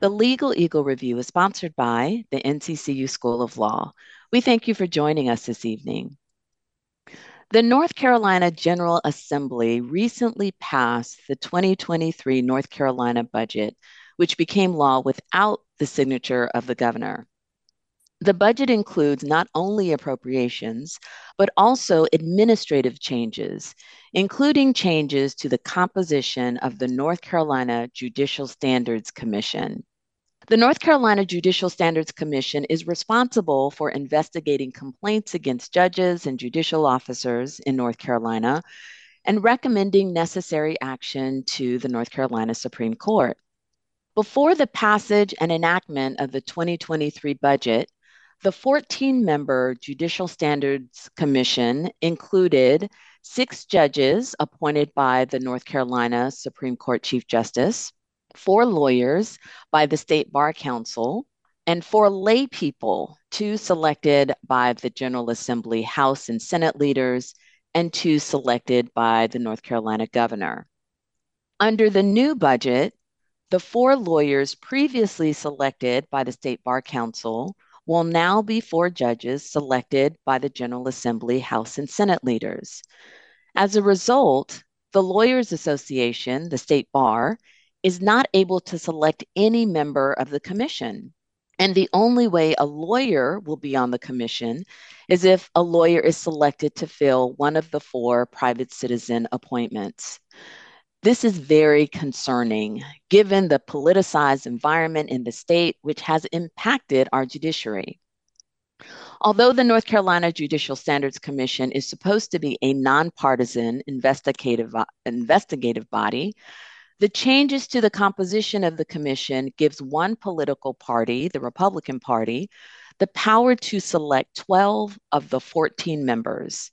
The Legal Eagle Review is sponsored by the NCCU School of Law. We thank you for joining us this evening. The North Carolina General Assembly recently passed the 2023 North Carolina budget, which became law without the signature of the governor. The budget includes not only appropriations, but also administrative changes, including changes to the composition of the North Carolina Judicial Standards Commission. The North Carolina Judicial Standards Commission is responsible for investigating complaints against judges and judicial officers in North Carolina and recommending necessary action to the North Carolina Supreme Court. Before the passage and enactment of the 2023 budget, the 14 member Judicial Standards Commission included six judges appointed by the North Carolina Supreme Court Chief Justice, four lawyers by the State Bar Council, and four lay people, two selected by the General Assembly House and Senate leaders, and two selected by the North Carolina governor. Under the new budget, the four lawyers previously selected by the State Bar Council will now be four judges selected by the General Assembly House and Senate leaders. As a result, the Lawyers Association, the State Bar, is not able to select any member of the commission. And the only way a lawyer will be on the commission is if a lawyer is selected to fill one of the four private citizen appointments. This is very concerning given the politicized environment in the state, which has impacted our judiciary. Although the North Carolina Judicial Standards Commission is supposed to be a nonpartisan investigative, investigative body, the changes to the composition of the commission gives one political party, the Republican Party, the power to select 12 of the 14 members.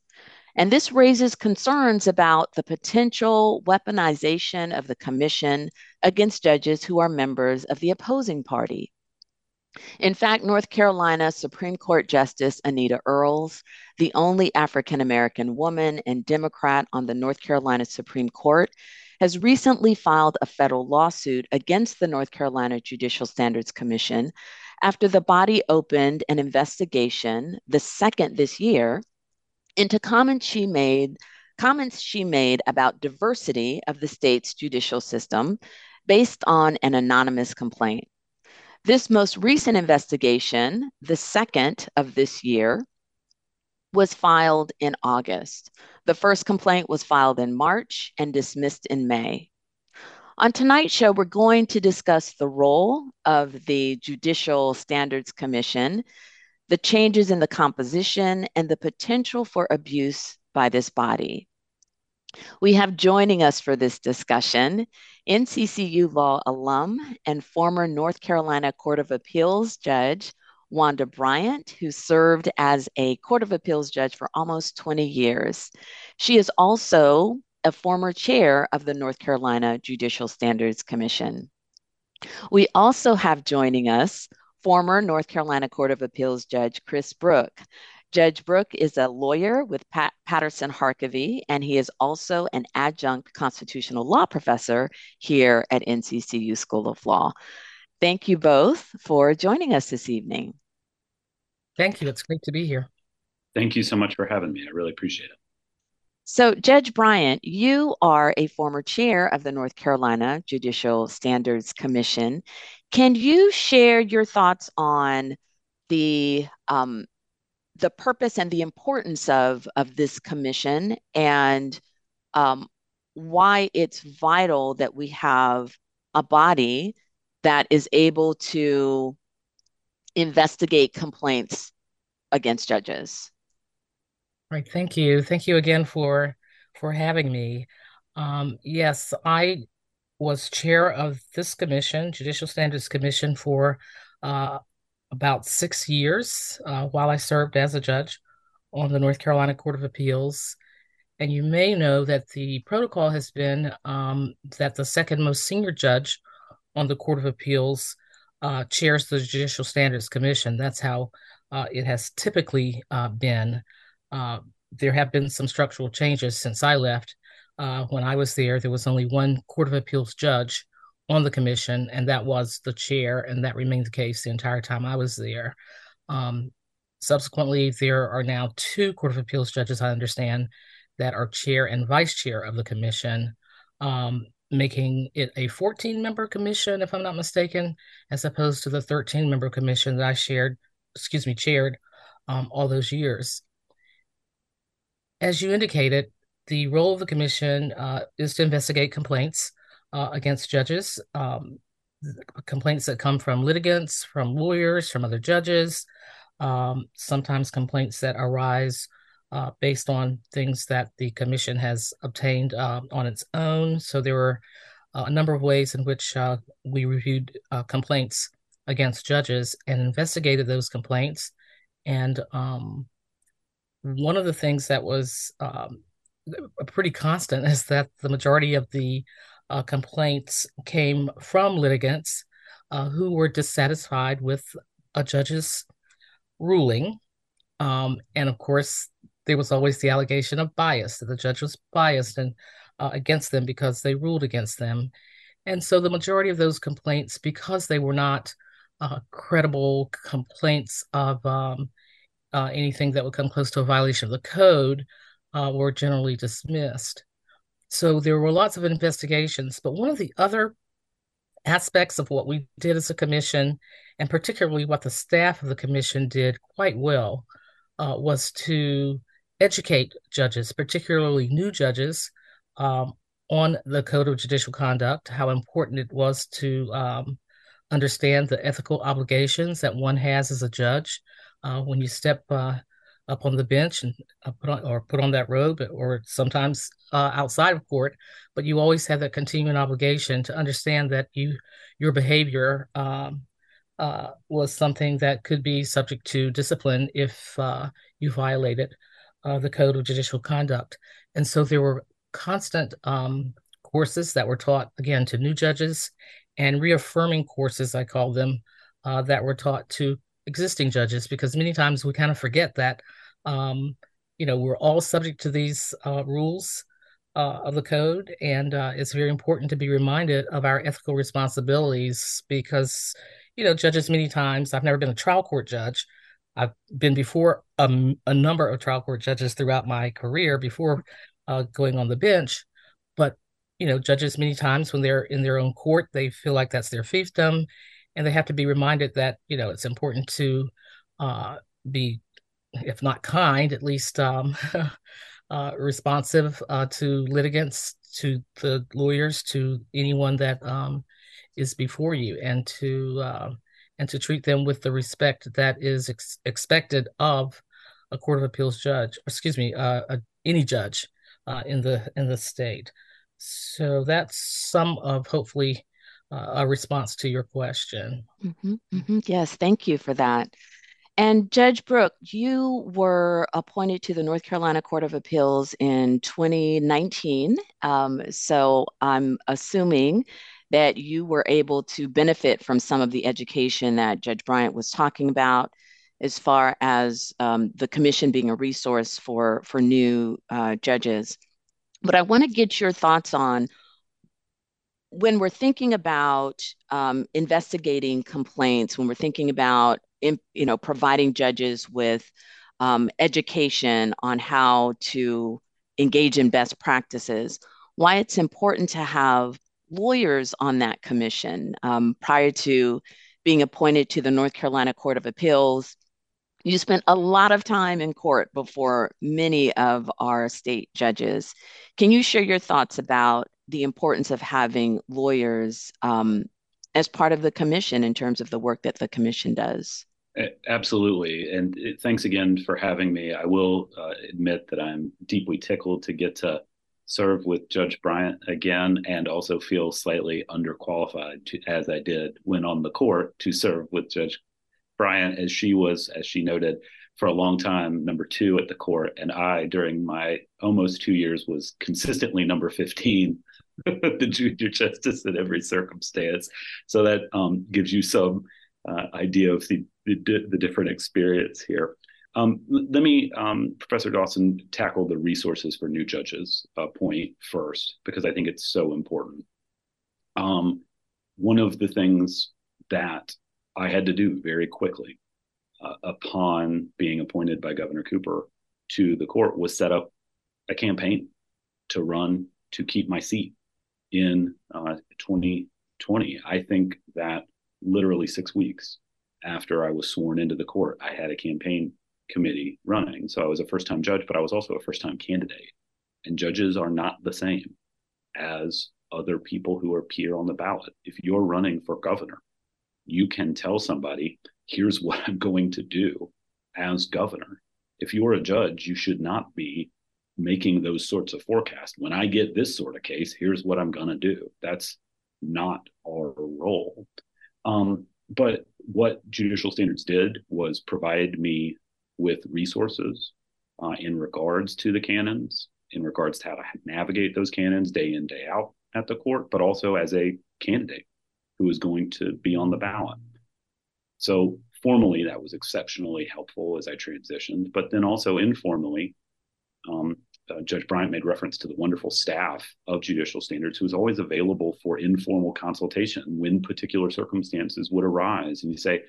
And this raises concerns about the potential weaponization of the commission against judges who are members of the opposing party. In fact, North Carolina Supreme Court Justice Anita Earls, the only African American woman and Democrat on the North Carolina Supreme Court, has recently filed a federal lawsuit against the North Carolina Judicial Standards Commission after the body opened an investigation, the second this year, into comments she made comments she made about diversity of the state's judicial system based on an anonymous complaint. This most recent investigation, the second of this year, was filed in August. The first complaint was filed in March and dismissed in May. On tonight's show, we're going to discuss the role of the Judicial Standards Commission, the changes in the composition, and the potential for abuse by this body. We have joining us for this discussion NCCU Law alum and former North Carolina Court of Appeals judge Wanda Bryant, who served as a Court of Appeals judge for almost 20 years. She is also a former chair of the North Carolina Judicial Standards Commission. We also have joining us former North Carolina Court of Appeals Judge Chris Brook. Judge Brook is a lawyer with Pat Patterson Harkavy, and he is also an adjunct constitutional law professor here at NCCU School of Law. Thank you both for joining us this evening. Thank you. It's great to be here. Thank you so much for having me. I really appreciate it. So, Judge Bryant, you are a former chair of the North Carolina Judicial Standards Commission. Can you share your thoughts on the um, the purpose and the importance of of this commission and um, why it's vital that we have a body that is able to investigate complaints against judges. Right. Thank you. Thank you again for for having me. Um, yes, I was chair of this commission, Judicial Standards Commission, for uh, about six years uh, while I served as a judge on the North Carolina Court of Appeals. And you may know that the protocol has been um, that the second most senior judge on the Court of Appeals uh, chairs the Judicial Standards Commission. That's how uh, it has typically uh, been. Uh, there have been some structural changes since I left. Uh, when I was there, there was only one Court of Appeals judge on the commission, and that was the chair, and that remained the case the entire time I was there. Um, subsequently, there are now two Court of Appeals judges, I understand, that are chair and vice chair of the commission, um, making it a 14 member commission, if I'm not mistaken, as opposed to the 13 member commission that I shared, excuse me, chaired um, all those years. As you indicated, the role of the commission uh, is to investigate complaints uh, against judges, um, complaints that come from litigants, from lawyers, from other judges, um, sometimes complaints that arise uh, based on things that the commission has obtained uh, on its own. So there were uh, a number of ways in which uh, we reviewed uh, complaints against judges and investigated those complaints. And um, one of the things that was um, pretty constant is that the majority of the uh, complaints came from litigants who were dissatisfied with a judge's ruling. Um, and of course, there was always the allegation of bias that the judge was biased and uh, against them because they ruled against them. And so the majority of those complaints, because they were not uh, credible complaints of um, uh, anything that would come close to a violation of the code, uh, were generally dismissed. So there were lots of investigations, but one of the other aspects of what we did as a commission, and particularly what the staff of the commission did quite well, uh, was to educate judges, particularly new judges, um, on the Code of Judicial Conduct, how important it was to um, understand the ethical obligations that one has as a judge uh, when you step uh, up on the bench and uh, put on, or put on that robe, or sometimes uh, outside of court. But you always have that continuing obligation to understand that you your behavior um, uh, was something that could be subject to discipline if uh, you violated uh, the Code of Judicial Conduct. And so there were constant um, courses that were taught again to new judges and reaffirming courses, I call them, uh, that were taught to existing judges because many times we kind of forget that um, you know we're all subject to these uh, rules uh, of the code and uh, it's very important to be reminded of our ethical responsibilities because you know judges many times i've never been a trial court judge i've been before a, a number of trial court judges throughout my career before uh, going on the bench. But you know judges many times when they're in their own court they feel like that's their fiefdom and they have to be reminded that you know it's important to uh, be, if not kind, at least um, uh, responsive uh, to litigants, to the lawyers, to anyone that um, is before you, and to uh, and to treat them with the respect that is ex- expected of a court of appeals judge. Excuse me, uh, a, any judge uh, in the in the state. So that's some of hopefully uh, a response to your question. Mm-hmm, mm-hmm. Yes, thank you for that. And Judge Brook, you were appointed to the North Carolina Court of Appeals in 2019. Um, so I'm assuming that you were able to benefit from some of the education that Judge Bryant was talking about as far as um, the commission being a resource for, for new uh, judges. But I want to get your thoughts on when we're thinking about um, investigating complaints, when we're thinking about you know providing judges with um, education on how to engage in best practices, why it's important to have lawyers on that commission um, prior to being appointed to the North Carolina Court of Appeals. You spent a lot of time in court before many of our state judges. Can you share your thoughts about the importance of having lawyers um, as part of the commission in terms of the work that the commission does. Absolutely. And thanks again for having me. I will uh, admit that I'm deeply tickled to get to serve with Judge Bryant again and also feel slightly underqualified to, as I did when on the court to serve with Judge Bryant, as she was, as she noted, for a long time number two at the court, and I, during my almost two years, was consistently number 15, the junior justice in every circumstance. So that um, gives you some uh, idea of the, the, the different experience here. Um, let me, um, Professor Dawson, tackle the resources for new judges uh, point first, because I think it's so important. Um, one of the things that I had to do very quickly uh, upon being appointed by Governor Cooper to the court was set up a campaign to run to keep my seat in uh, 2020. I think that literally six weeks after I was sworn into the court, I had a campaign committee running. So I was a first time judge, but I was also a first time candidate. And judges are not the same as other people who appear on the ballot. If you're running for governor, you can tell somebody, here's what I'm going to do as governor. If you're a judge, you should not be making those sorts of forecasts. When I get this sort of case, here's what I'm going to do. That's not our role. Um, but what judicial standards did was provide me with resources uh, in regards to the canons, in regards to how to navigate those canons day in, day out at the court, but also as a candidate who is going to be on the ballot. So formally, that was exceptionally helpful as I transitioned, but then also informally, um, uh, Judge Bryant made reference to the wonderful staff of Judicial Standards, who is always available for informal consultation when particular circumstances would arise. And you say,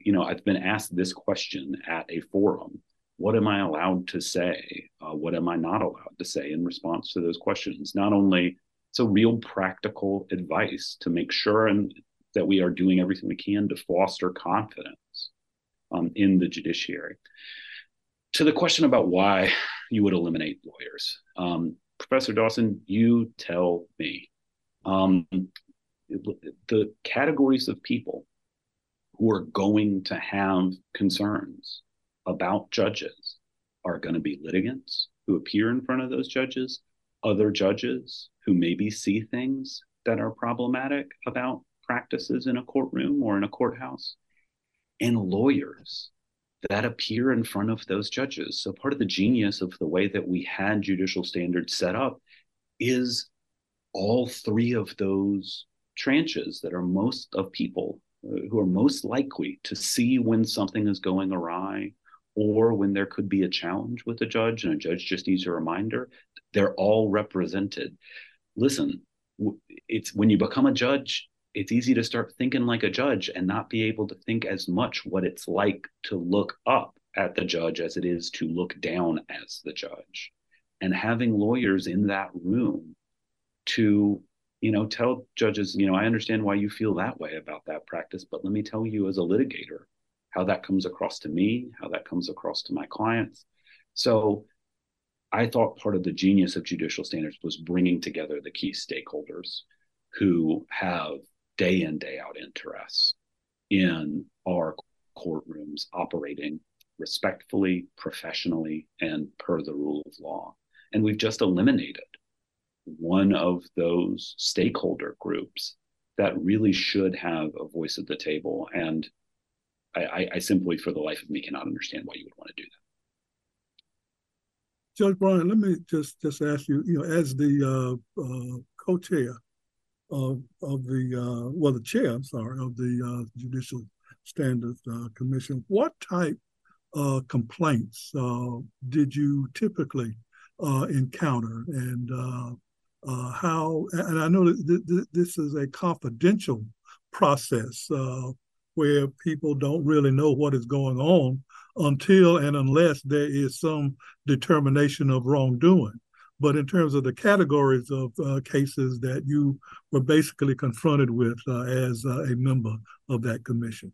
you know, I've been asked this question at a forum. What am I allowed to say? Uh, what am I not allowed to say in response to those questions? Not only it's a real practical advice to make sure and that we are doing everything we can to foster confidence um, in the judiciary. To the question about why you would eliminate lawyers, um, Professor Dawson, you tell me. Um, the categories of people who are going to have concerns about judges are going to be litigants who appear in front of those judges, other judges who maybe see things that are problematic about practices in a courtroom or in a courthouse, and lawyers that appear in front of those judges. So, part of the genius of the way that we had judicial standards set up is all three of those tranches that are most of people who are most likely to see when something is going awry or when there could be a challenge with a judge and a judge just needs a reminder they're all represented. Listen it's when you become a judge it's easy to start thinking like a judge and not be able to think as much what it's like to look up at the judge as it is to look down as the judge. And having lawyers in that room to you know tell judges you know i understand why you feel that way about that practice but let me tell you as a litigator how that comes across to me how that comes across to my clients so i thought part of the genius of judicial standards was bringing together the key stakeholders who have day in, day out interests in our courtrooms operating respectfully, professionally, and per the rule of law. And we've just eliminated one of those stakeholder groups that really should have a voice at the table. And I, I, simply, for the life of me, cannot understand why you would want to do that. Judge Bryan, let me just just ask you, you know, as the uh, uh, co-chair of of the uh, well, the chair, I'm sorry, of the uh, Judicial Standards uh, Commission. What type complaints uh, did you typically encounter, and uh, how? And I know that th- th- this is a confidential process uh, where people don't really know what is going on until and unless there is some determination of wrongdoing but in terms of the categories of uh, cases that you were basically confronted with uh, as uh, a member of that commission.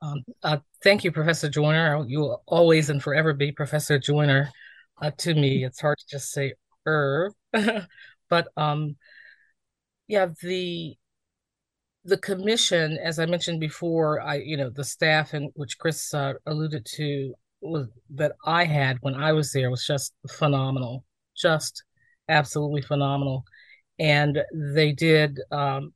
Um, uh, thank you, Professor Joyner. You will always and forever be Professor Joyner uh, to me. It's hard to just say Irv, but um, yeah, the the commission, as I mentioned before, I you know the staff and which Chris uh, alluded to was that I had when I was there was just phenomenal just absolutely phenomenal. And they did um,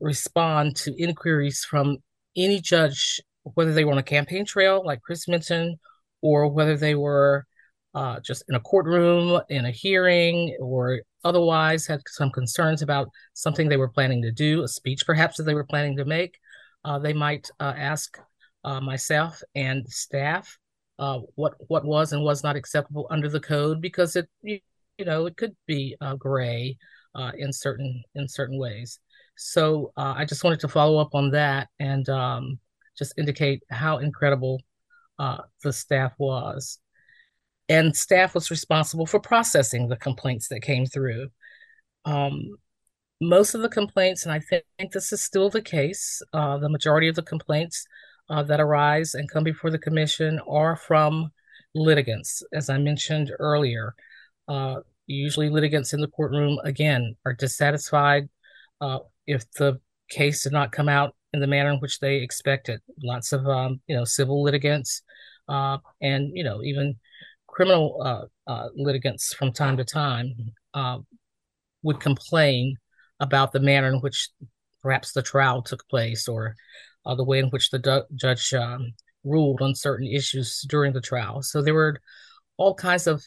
respond to inquiries from any judge whether they were on a campaign trail, like Chris mentioned, or whether they were uh, just in a courtroom, in a hearing, or otherwise had some concerns about something they were planning to do, a speech perhaps that they were planning to make, uh, they might uh, ask uh, myself and staff uh, what what was and was not acceptable under the code because it you, you know it could be gray in certain in certain ways. So I just wanted to follow up on that and um, just indicate how incredible uh, the staff was. And staff was responsible for processing the complaints that came through. Um, most of the complaints, and I think this is still the case, uh, the majority of the complaints uh, that arise and come before the commission are from litigants. As I mentioned earlier, uh, usually litigants in the courtroom, again, are dissatisfied uh, if the case did not come out in the manner in which they expected. Lots of um, you know civil litigants uh, and you know even criminal uh, uh, litigants from time to time uh, would complain about the manner in which perhaps the trial took place or uh, the way in which the du- judge um, ruled on certain issues during the trial. So there were all kinds of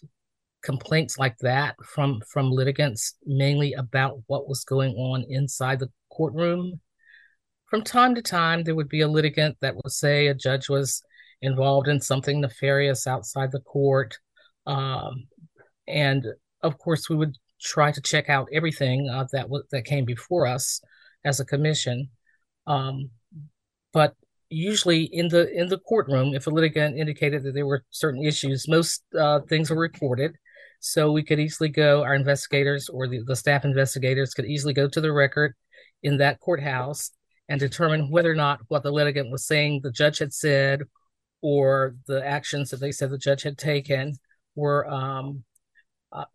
complaints like that from from litigants mainly about what was going on inside the courtroom from time to time, there would be a litigant that would say a judge was involved in something nefarious outside the court. Um, and of course, we would try to check out everything uh, that w- that came before us as a commission. Um, but usually in the in the courtroom, if a litigant indicated that there were certain issues, most uh, things were recorded. So we could easily go, our investigators or the, the staff investigators could easily go to the record in that courthouse and determine whether or not what the litigant was saying the judge had said or the actions that they said the judge had taken were um, uh,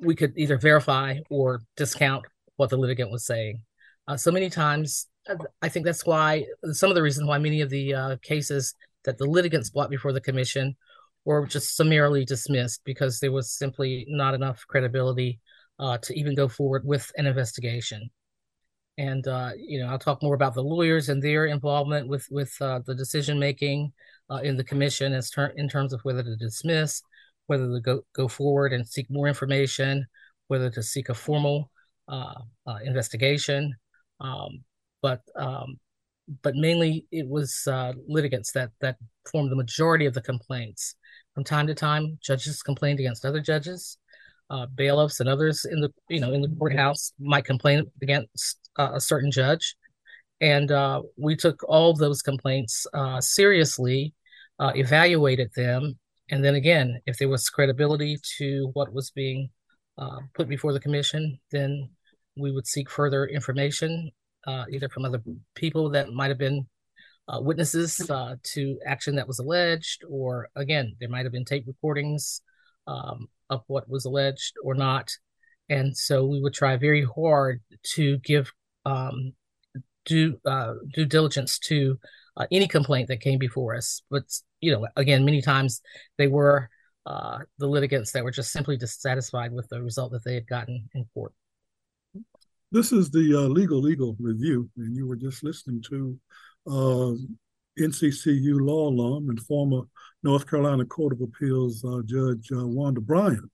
we could either verify or discount what the litigant was saying. Uh, so many times, uh, I think that's why some of the reasons why many of the uh, cases that the litigants brought before the commission were just summarily dismissed because there was simply not enough credibility uh, to even go forward with an investigation and uh, you know I'll talk more about the lawyers and their involvement with with the decision making uh, in the commission as ter- in terms of whether to dismiss, whether to go go forward and seek more information, whether to seek a formal uh, uh, investigation, um, but um, but mainly it was uh, litigants that that formed the majority of the complaints. From time to time, judges complained against other judges. bailiffs and others in the you know in the courthouse might complain against uh, a certain judge. And uh, we took all those complaints uh, seriously, uh, evaluated them, and then again, if there was credibility to what was being uh, put before the commission, then we would seek further information, uh, either from other people that might have been witnesses to action that was alleged, or again, there might have been tape recordings um, of what was alleged or not. And so we would try very hard to give um, due uh, due diligence to uh, any complaint that came before us. But you know, again, many times they were uh, the litigants that were just simply dissatisfied with the result that they had gotten in court. This is the uh, Legal Eagle Review, and you were just listening to uh, NCCU law alum and former North Carolina Court of Appeals uh, Judge Wanda Bryant.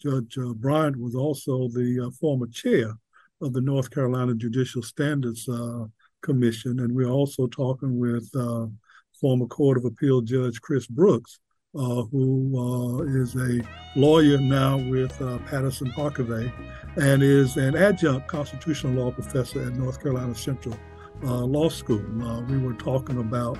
Judge Bryant was also the former chair of the North Carolina Judicial Standards uh, Commission, and we're also talking with uh, former Court of Appeal Judge Chris Brooks, uh, who uh, is a lawyer now with uh, Patterson Harkavy and is an adjunct constitutional law professor at North Carolina Central uh, Law School. we were talking about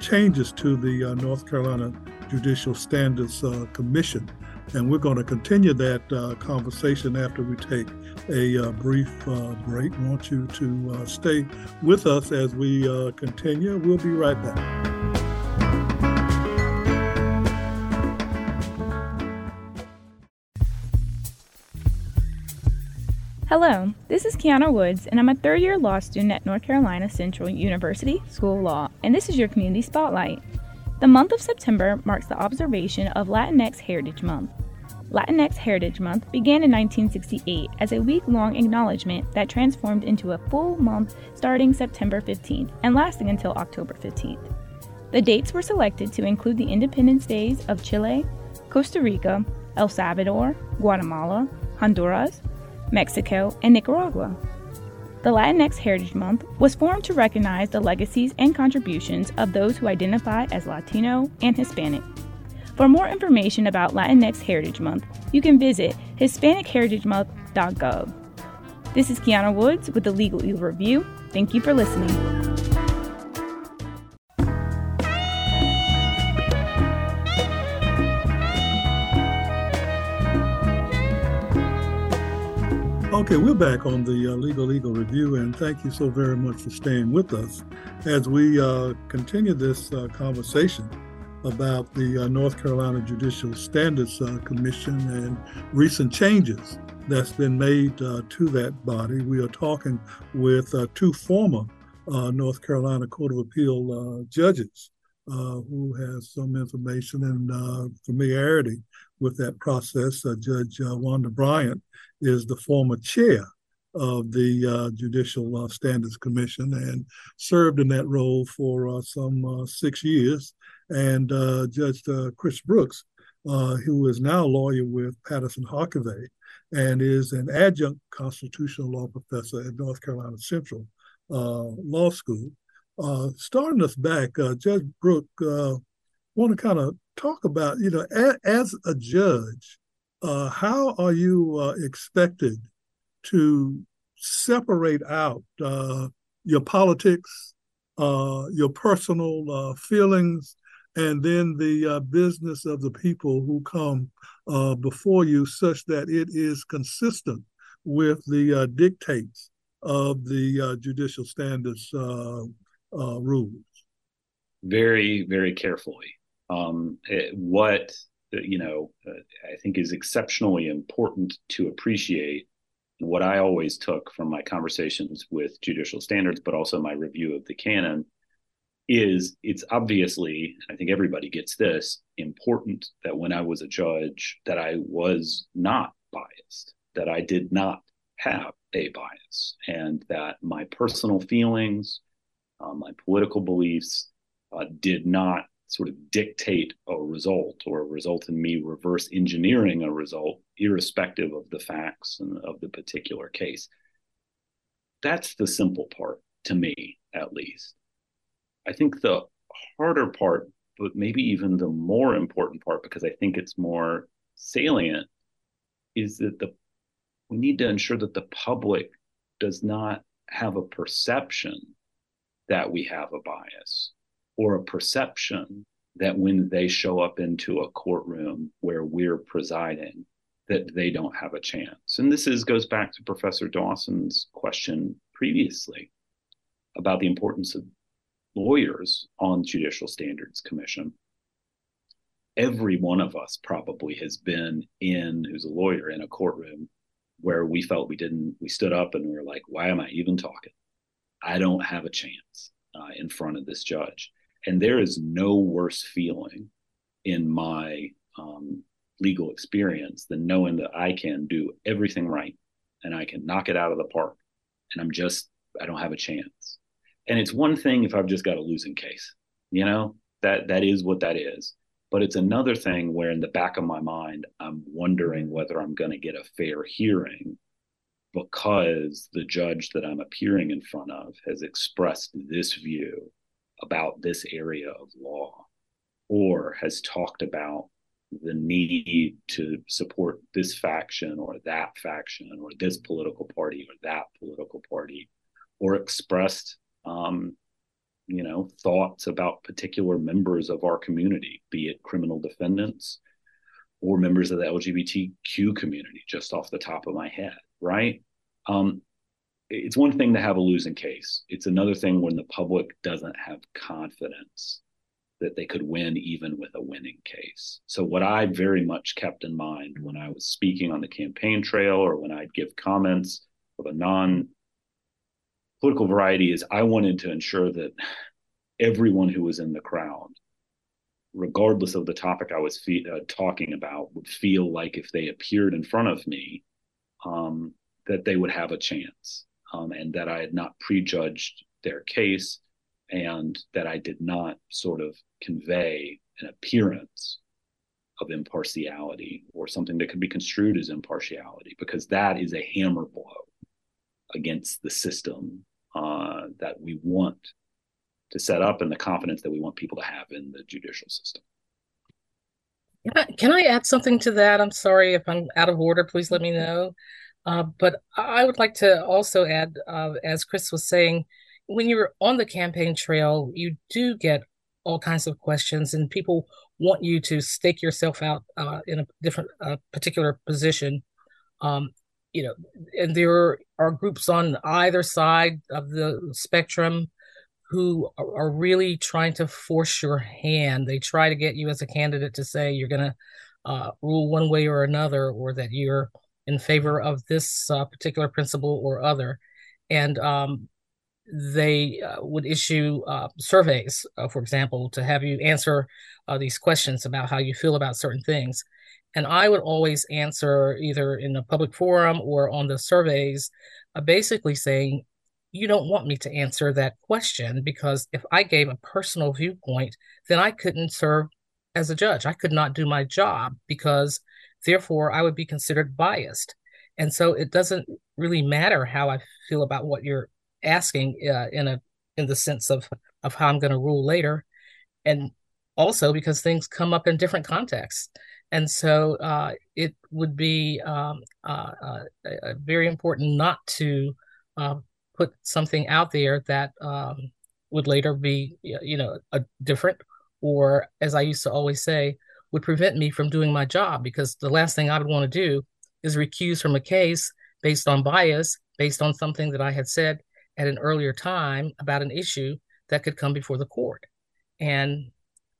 changes to the North Carolina Judicial Standards Commission and we're going to continue that uh, conversation after we take a uh, brief uh, break. I want you to uh, stay with us as we uh, continue. We'll be right back. Hello, this is Kiana Woods, and I'm a third year law student at North Carolina Central University School of Law, and this is your Community Spotlight. The month of September marks the observation of Latinx Heritage Month. Latinx Heritage Month began in 1968 as a week long acknowledgement that transformed into a full month starting September 15th and lasting until October 15th. The dates were selected to include the Independence Days of Chile, Costa Rica, El Salvador, Guatemala, Honduras, Mexico, and Nicaragua. The Latinx Heritage Month was formed to recognize the legacies and contributions of those who identify as Latino and Hispanic. For more information about Latinx Heritage Month, you can visit HispanicHeritageMonth.gov. This is Kiana Woods with the Legal Eagle Review. Thank you for listening. Okay, we're back on the uh, Legal Eagle Review, and thank you so very much for staying with us as we uh, continue this uh, conversation about the uh, North Carolina Judicial Standards uh, Commission and recent changes that's been made uh, to that body. We are talking with two former North Carolina Court of Appeal judges who has some information and familiarity with that process. Judge Wanda Bryant is the former chair of the uh, Judicial uh, Standards Commission and served in that role for uh, some six years and uh, Judge uh, Chris Brooks, uh, who is now a lawyer with Patterson Harkavy and is an adjunct constitutional law professor at North Carolina Central Law School. starting us back, Judge Brooks, want to kind of talk about, you know, a, as a judge, uh, how are you uh, expected to separate out uh, your politics, your personal feelings, and then the uh, business of the people who come uh, before you, such that it is consistent with the uh, dictates of the uh, judicial standards uh, uh, rules. Very, very carefully. Um, it, what you know, I think is exceptionally important to appreciate. What I always took from my conversations with judicial standards, but also my review of the canon, is it's obviously i think everybody gets this important that when i was a judge that i was not biased that i did not have a bias and that my personal feelings uh, my political beliefs uh, did not sort of dictate a result or result in me reverse engineering a result irrespective of the facts and of the particular case. That's the simple part to me at least. I think the harder part, but maybe even the more important part, because I think it's more salient, is that the we need to ensure that the public does not have a perception that we have a bias or a perception that when they show up into a courtroom where we're presiding that they don't have a chance and this is goes back to professor dawson's question previously about the importance of lawyers on Judicial Standards Commission. Every one of us probably has been in, who's a lawyer, in a courtroom where we felt we didn't, we stood up and we were like, why am I even talking? I don't have a chance uh, in front of this judge. And there is no worse feeling in my um, legal experience than knowing that I can do everything right and I can knock it out of the park. And I'm just, I don't have a chance. And it's one thing if I've just got a losing case, you know, that that is what that is. But it's another thing where in the back of my mind, I'm wondering whether I'm going to get a fair hearing because the judge that I'm appearing in front of has expressed this view about this area of law or has talked about the need to support this faction or that faction or this political party or that political party or expressed um, you know, thoughts about particular members of our community, be it criminal defendants or members of the LGBTQ community, just off the top of my head, right? Um, it's one thing to have a losing case. It's another thing when the public doesn't have confidence that they could win even with a winning case. So, what I very much kept in mind when I was speaking on the campaign trail or when I'd give comments of a non political variety is I wanted to ensure that everyone who was in the crowd regardless of the topic I was fe- uh, talking about, would feel like if they appeared in front of me, um, that they would have a chance, um, and that I had not prejudged their case, and that I did not sort of convey an appearance of impartiality or something that could be construed as impartiality, because that is a hammer blow against the system uh, that we want to set up and the confidence that we want people to have in the judicial system. Can I, can I add something to that? I'm sorry if I'm out of order. Please let me know. Uh, but I would like to also add, uh, as Chris was saying, when you're on the campaign trail, you do get all kinds of questions, and people want you to stake yourself out uh, in a different, uh, particular position. Um, you know, and there are groups on either side of the spectrum who are really trying to force your hand. They try to get you as a candidate to say you're going to uh, rule one way or another, or that you're in favor of this uh, particular principle or other. And um, they uh, would issue uh, surveys, uh, for example, to have you answer uh, these questions about how you feel about certain things. And I would always answer either in a public forum or on the surveys, basically saying, you don't want me to answer that question because if I gave a personal viewpoint, then I couldn't serve as a judge. I could not do my job because therefore I would be considered biased. And so it doesn't really matter how I feel about what you're asking uh, in a in the sense of of how I'm going to rule later, and also because things come up in different contexts. And so uh, it would be um, uh, uh very important not to uh, put something out there that um, would later be, you know, a different, or as I used to always say, would prevent me from doing my job. Because the last thing I would want to do is recuse from a case based on bias, based on something that I had said at an earlier time about an issue that could come before the court. And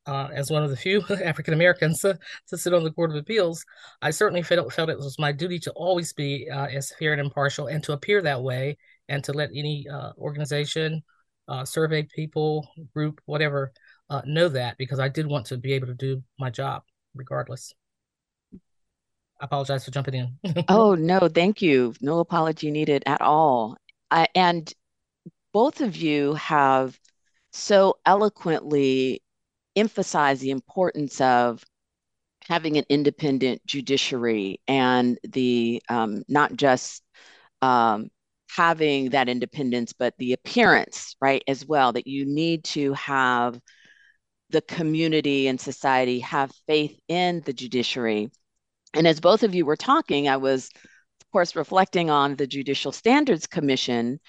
uh, as one of the few African Americans to, to, sit on the Court of Appeals, I certainly felt, felt it was my duty to always be uh, as fair and impartial and to appear that way and to let any uh, organization, uh, survey people, group, whatever, uh, know that because I did want to be able to do my job regardless. I apologize for jumping in. oh, no, thank you. No apology needed at all. I, and both of you have so eloquently emphasized the importance of having an independent judiciary and the um, not just um, having that independence, but the appearance, right, as well, that you need to have the community and society have faith in the judiciary. And as both of you were talking, I was, of course, reflecting on the Judicial Standards Commission.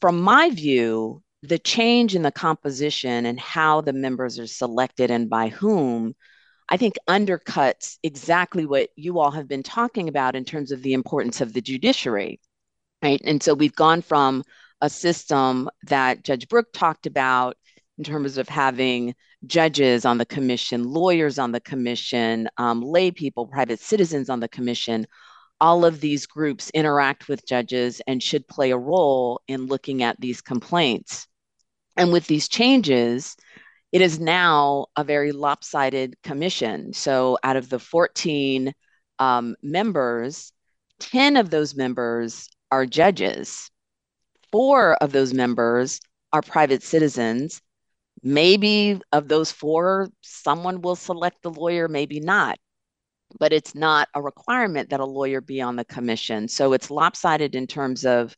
From my view, the change in the composition and how the members are selected and by whom, I think undercuts exactly what you all have been talking about in terms of the importance of the judiciary right? And so we've gone from a system that Judge Brook talked about in terms of having judges on the commission, lawyers on the commission, um, lay people, private citizens on the commission. All of these groups interact with judges and should play a role in looking at these complaints. And with these changes, it is now a very lopsided commission. So out of the 14 um, members, 10 of those members are judges. Four of those members are private citizens. Maybe of those four, someone will select the lawyer, maybe not. But it's not a requirement that a lawyer be on the commission. So it's lopsided in terms of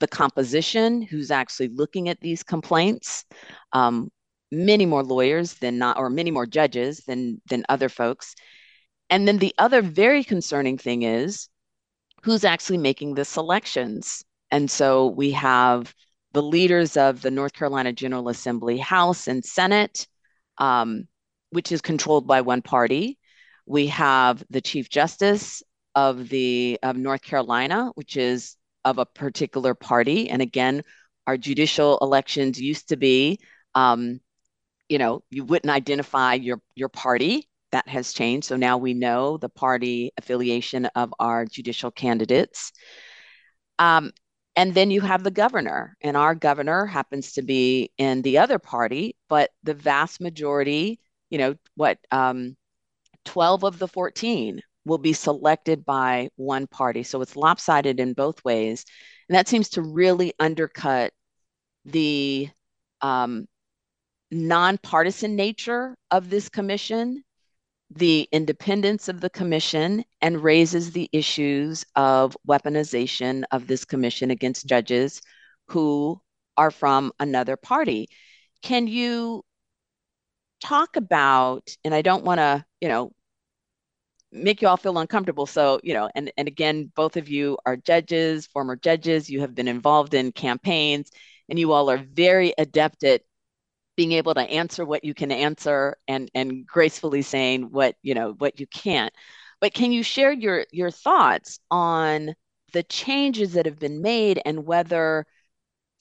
the composition, who's actually looking at these complaints. Um, many more lawyers than not, or many more judges than than other folks. And then the other very concerning thing is who's actually making the selections. And so we have the leaders of the North Carolina General Assembly, House and Senate, um, which is controlled by one party. We have the Chief Justice of the of North Carolina, which is of a particular party. And again, our judicial elections used to be, um, you know, you wouldn't identify your your party that has changed. So now we know the party affiliation of our judicial candidates. Um, and then you have the governor, and our governor happens to be in the other party, but the vast majority you know, what, um, 12 of the 14 will be selected by one party. So it's lopsided in both ways. And that seems to really undercut the um, nonpartisan nature of this commission, the independence of the commission, and raises the issues of weaponization of this commission against judges who are from another party. Can you talk about, and I don't want to, you know, make you all feel uncomfortable. So, you know, and, and again, both of you are judges, former judges, you have been involved in campaigns, and you all are very adept at being able to answer what you can answer and and gracefully saying what you know what you can't but can you share your your thoughts on the changes that have been made and whether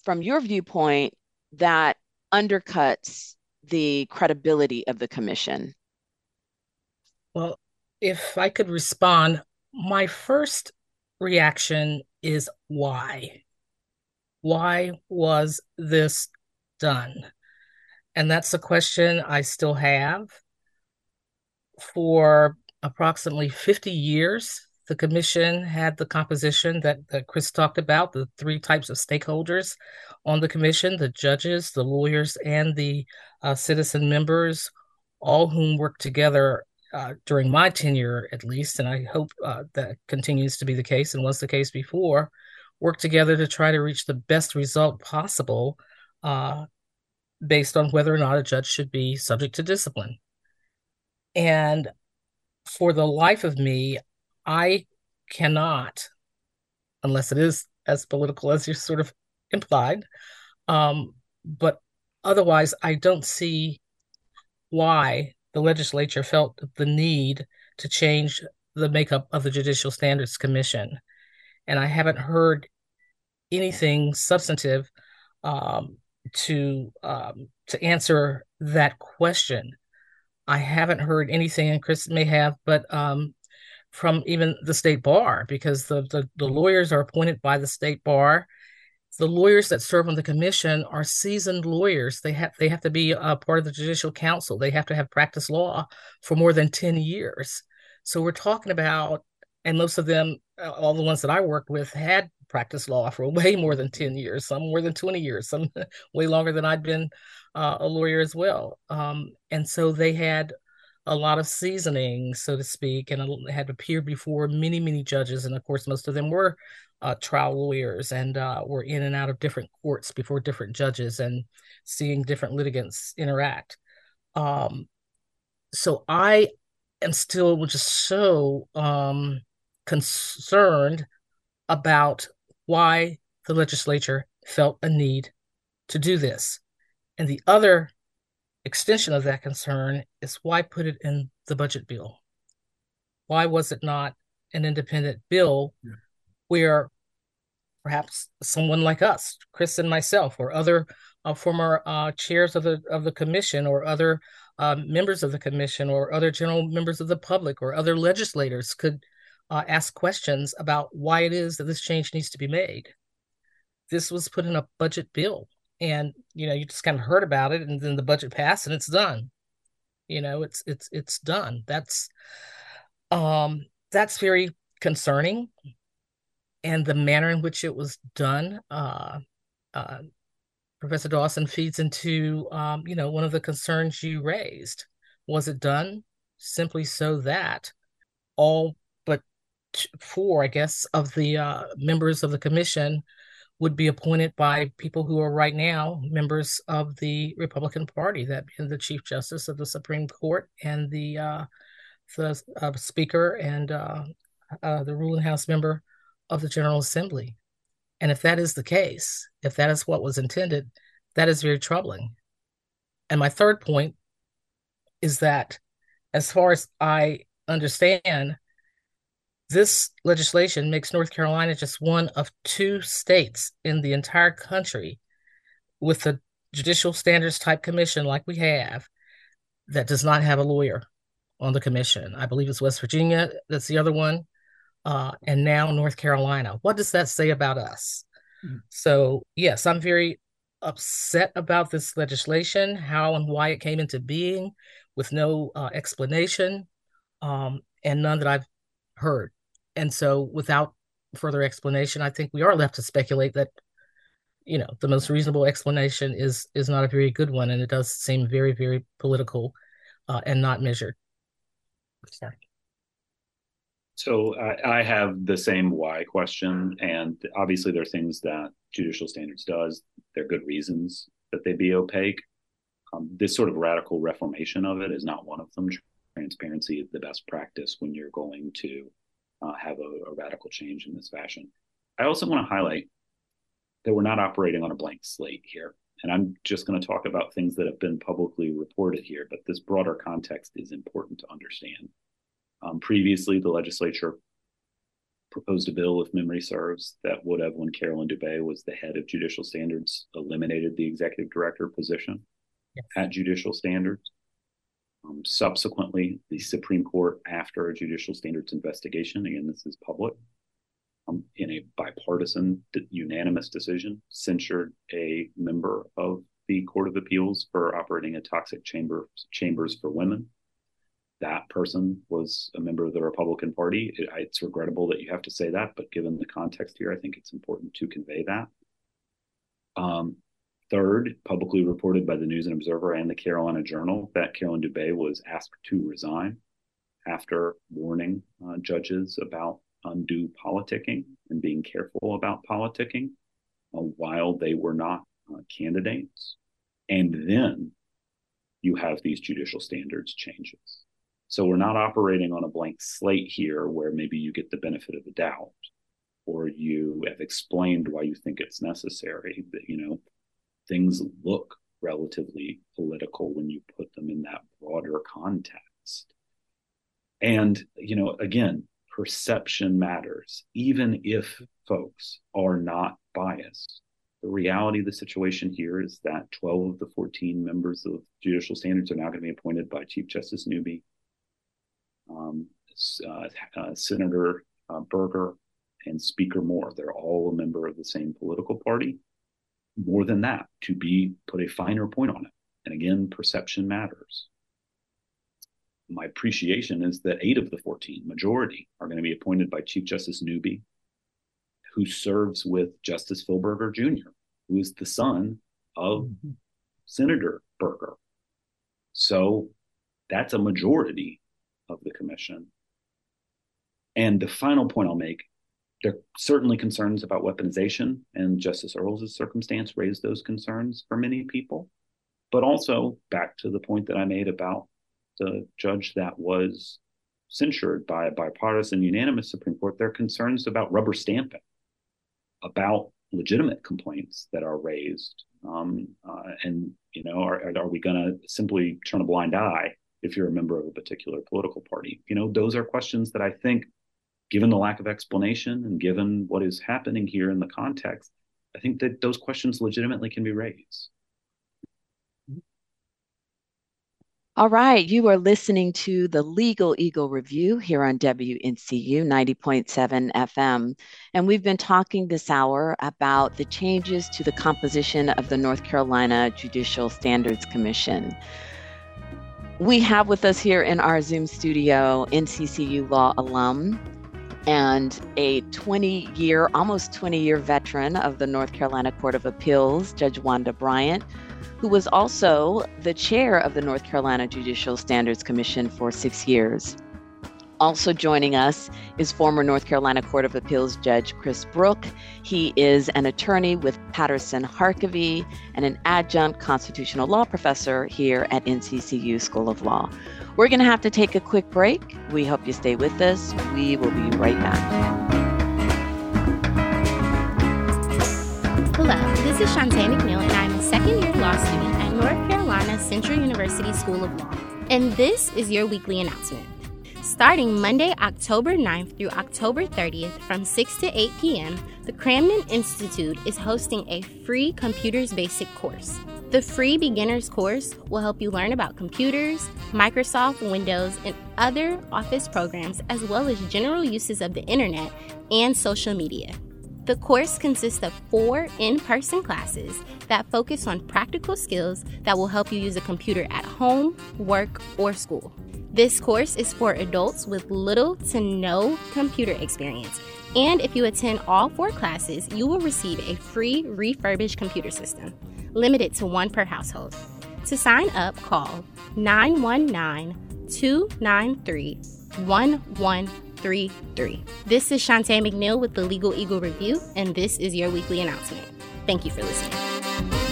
from your viewpoint that undercuts the credibility of the commission well if I could respond, my first reaction is why? Why was this done? And that's a question I still have. For approximately 50 years, the commission had the composition that, that Chris talked about the three types of stakeholders on the commission the judges, the lawyers, and the uh, citizen members, all whom work together uh, during my tenure at least, and I hope uh, that continues to be the case and was the case before, work together to try to reach the best result possible uh, based on whether or not a judge should be subject to discipline. And for the life of me, I cannot, unless it is as political as you sort of implied, um, but otherwise, I don't see why the legislature felt the need to change the makeup of the Judicial Standards Commission. And I haven't heard anything substantive um, to um, to answer that question. I haven't heard anything, and Chris may have, but um, from even the state bar, because the, the, the lawyers are appointed by the state bar the lawyers that serve on the commission are seasoned lawyers. They have they have to be a part of the judicial council. They have to have practiced law for more than 10 years. So we're talking about, and most of them, uh, all the ones that I worked with had practiced law for way more than 10 years, some more than 20 years, some way longer than I'd been uh, a lawyer as well. Um, and so they had a lot of seasoning, so to speak, and had appeared before many, many judges. And of course, most of them were uh, trial lawyers and uh, were in and out of different courts before different judges and seeing different litigants interact. Um, so I am still just so um, concerned about why the legislature felt a need to do this. And the other extension of that concern is why put it in the budget bill? Why was it not an independent bill yeah. where perhaps someone like us, Chris and myself, or other uh, former uh, chairs of the of the commission, or other uh, members of the commission, or other general members of the public, or other legislators could uh, ask questions about why it is that this change needs to be made. This was put in a budget bill, and you know you just kind of heard about it, and then the budget passed, and it's done. You know, it's it's it's done. That's um that's very concerning and the manner in which it was done, uh, uh, Professor Dawson feeds into, um, you know, one of the concerns you raised. Was it done simply so that all four, I guess, of the uh, members of the commission would be appointed by people who are right now members of the Republican Party, that being the Chief Justice of the Supreme Court and the uh, the uh, Speaker and uh, uh, the ruling House member of the General Assembly. And if that is the case, if that is what was intended, that is very troubling. And my third point is that, as far as I understand, this legislation makes North Carolina just one of two states in the entire country with a judicial standards type commission like we have that does not have a lawyer on the commission. I believe it's West Virginia, that's the other one uh, and now North Carolina. What does that say about us? Mm-hmm. So, yes, I'm very upset about this legislation, how and why it came into being. with no uh, explanation um, and none that I've heard. And so, without further explanation, I think we are left to speculate that you know the most reasonable explanation is is not a very good one, and it does seem very very political uh, and not measured. Sorry. So I, I have the same why question, and obviously there are things that judicial standards does. There are good reasons that they be opaque. Um, this sort of radical reformation of it is not one of them. Transparency is the best practice when you're going to uh, have a, a radical change in this fashion. I also want to highlight that we're not operating on a blank slate here. And I'm just going to talk about things that have been publicly reported here, but this broader context is important to understand. Um, previously, the legislature proposed a bill, if memory serves, that would have, when Carolyn Dubay was the head of judicial standards, eliminated the executive director position yes. at judicial standards. Um, subsequently, the Supreme Court, after a judicial standards investigation, again, this is public, um, in a bipartisan, unanimous decision, censured a member of the Court of Appeals for operating a toxic chamber chambers for women that person was a member of the Republican Party. It, it's regrettable that you have to say that, but given the context here, I think it's important to convey that. Um, third, publicly reported by the News and Observer and the Carolina Journal that Carolyn Dubay was asked to resign after warning uh, judges about undue politicking and being careful about politicking uh, while they were not uh, candidates. And then you have these judicial standards changes. So we're not operating on a blank slate here where maybe you get the benefit of the doubt or you have explained why you think it's necessary. That, you know, things look relatively political when you put them in that broader context. And, you know, again, perception matters, even if folks are not biased. The reality of the situation here is that 12 of the 14 members of judicial standards are now going to be appointed by Chief Justice Newby um, uh, uh, Senator uh, Berger, and Speaker Moore. They're all a member of the same political party. More than that, to be put a finer point on it. And again, perception matters. My appreciation is that eight of the 14, majority, are going to be appointed by Chief Justice Newby, who serves with Justice Phil Berger Jr., who is the son of mm-hmm. Senator Berger. So that's a majority of the commission. And the final point I'll make there are certainly concerns about weaponization, and Justice Earls' circumstance raised those concerns for many people. But also, back to the point that I made about the judge that was censured by a bipartisan, unanimous Supreme Court, there are concerns about rubber stamping, about legitimate complaints that are raised. Um, uh, and, you know, are, are we going to simply turn a blind eye if you're a member of a particular political party? You know, those are questions that I think, given the lack of explanation and given what is happening here in the context, I think that those questions legitimately can be raised. All right, you are listening to the Legal Eagle Review here on WNCU 90.7 FM. And we've been talking this hour about the changes to the composition of the North Carolina Judicial Standards Commission. We have with us here in our Zoom studio NCCU Law alum and a 20 year, almost 20 year veteran of the North Carolina Court of Appeals, Judge Wanda Bryant, who was also the chair of the North Carolina Judicial Standards Commission for six years. Also joining us is former North Carolina Court of Appeals Judge Chris Brook. He is an attorney with Patterson Harkavy and an adjunct constitutional law professor here at NCCU School of Law. We're going to have to take a quick break. We hope you stay with us. We will be right back. Hello, this is Shantae McNeil, and I'm a second year law student at North Carolina Central University School of Law. And this is your weekly announcement. Starting Monday, October 9th through October 30th from 6 to 8 p.m., the Cramton Institute is hosting a free Computers Basic course. The free beginners course will help you learn about computers, Microsoft Windows, and other Office programs, as well as general uses of the internet and social media. The course consists of four in person classes that focus on practical skills that will help you use a computer at home, work, or school. This course is for adults with little to no computer experience. And if you attend all four classes, you will receive a free refurbished computer system, limited to one per household. To sign up, call 919 293 1133. This is Shantae McNeil with the Legal Eagle Review, and this is your weekly announcement. Thank you for listening.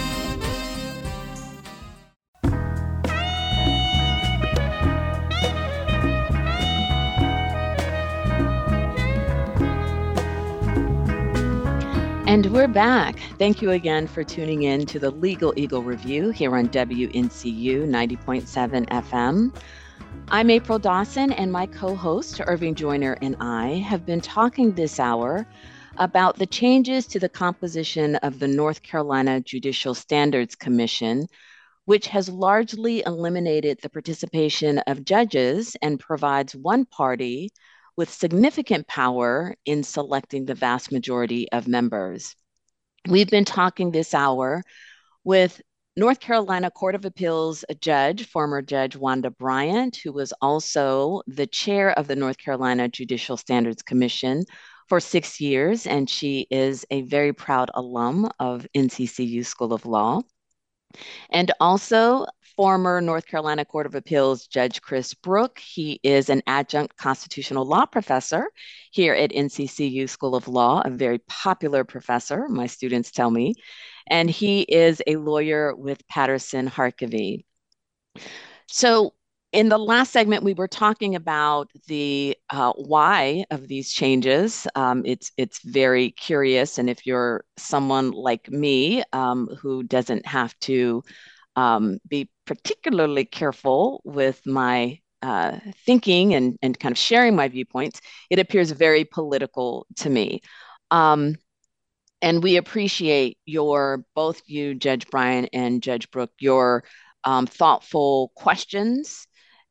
And we're back. Thank you again for tuning in to the Legal Eagle Review here on WNCU 90.7 FM. I'm April Dawson, and my co host, Irving Joyner, and I have been talking this hour about the changes to the composition of the North Carolina Judicial Standards Commission, which has largely eliminated the participation of judges and provides one party with significant power in selecting the vast majority of members. We've been talking this hour with North Carolina Court of Appeals judge, former Judge Wanda Bryant, who was also the chair of the North Carolina Judicial Standards Commission for six years, and she is a very proud alum of NCCU School of Law. And also former North Carolina Court of Appeals Judge Chris Brook. He is an adjunct constitutional law professor here at NCCU School of Law, a very popular professor, my students tell me. And he is a lawyer with Patterson Harkavy. So, in the last segment, we were talking about the uh, why of these changes. Um, it's it's very curious, and if you're someone like me um, who doesn't have to um, be particularly careful with my uh, thinking and, and kind of sharing my viewpoints, it appears very political to me. Um, and we appreciate your, both you, Judge Bryant and Judge Brook, your um, thoughtful questions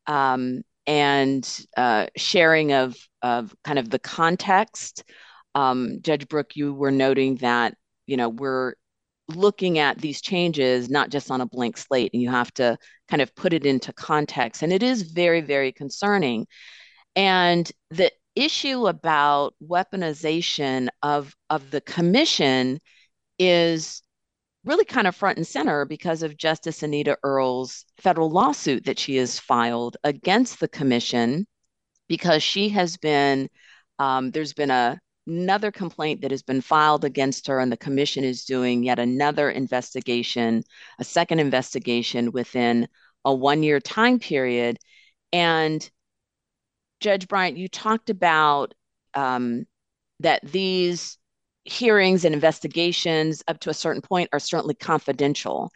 um, and uh, sharing of, of kind of the context. Um, Judge Brook, you were noting that, you know, we're looking at these changes not just on a blank slate and you have to kind of put it into context. And it is very very concerning. And the issue about weaponization of of the commission is really kind of front and center because of Justice Anita Earls' federal lawsuit that she has filed against the commission because she has been um, there's been a another complaint that has been filed against her, and the commission is doing yet another investigation, a second investigation within a one year time period. And Judge Bryant, you talked about um, that these hearings and investigations up to a certain point are certainly confidential.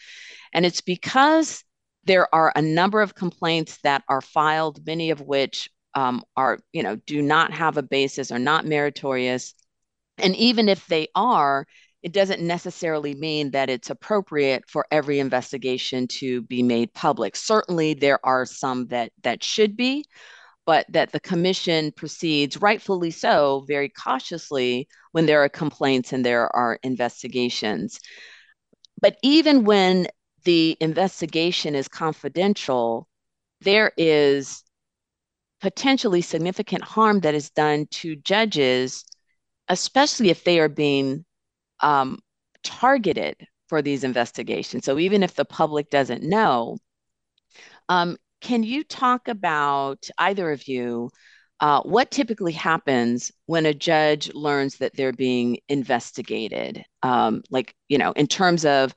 And it's because there are a number of complaints that are filed, many of which um, are, you know, do not have a basis, are not meritorious. And even if they are, it doesn't necessarily mean that it's appropriate for every investigation to be made public. Certainly, there are some that that should be, but that the commission proceeds rightfully so, very cautiously when there are complaints and there are investigations. But even when the investigation is confidential, there is potentially significant harm that is done to judges, especially if they are being um, targeted for these investigations. So even if the public doesn't know, um, can you talk about either of you? Uh, what typically happens when a judge learns that they're being investigated? Um, like, you know, in terms of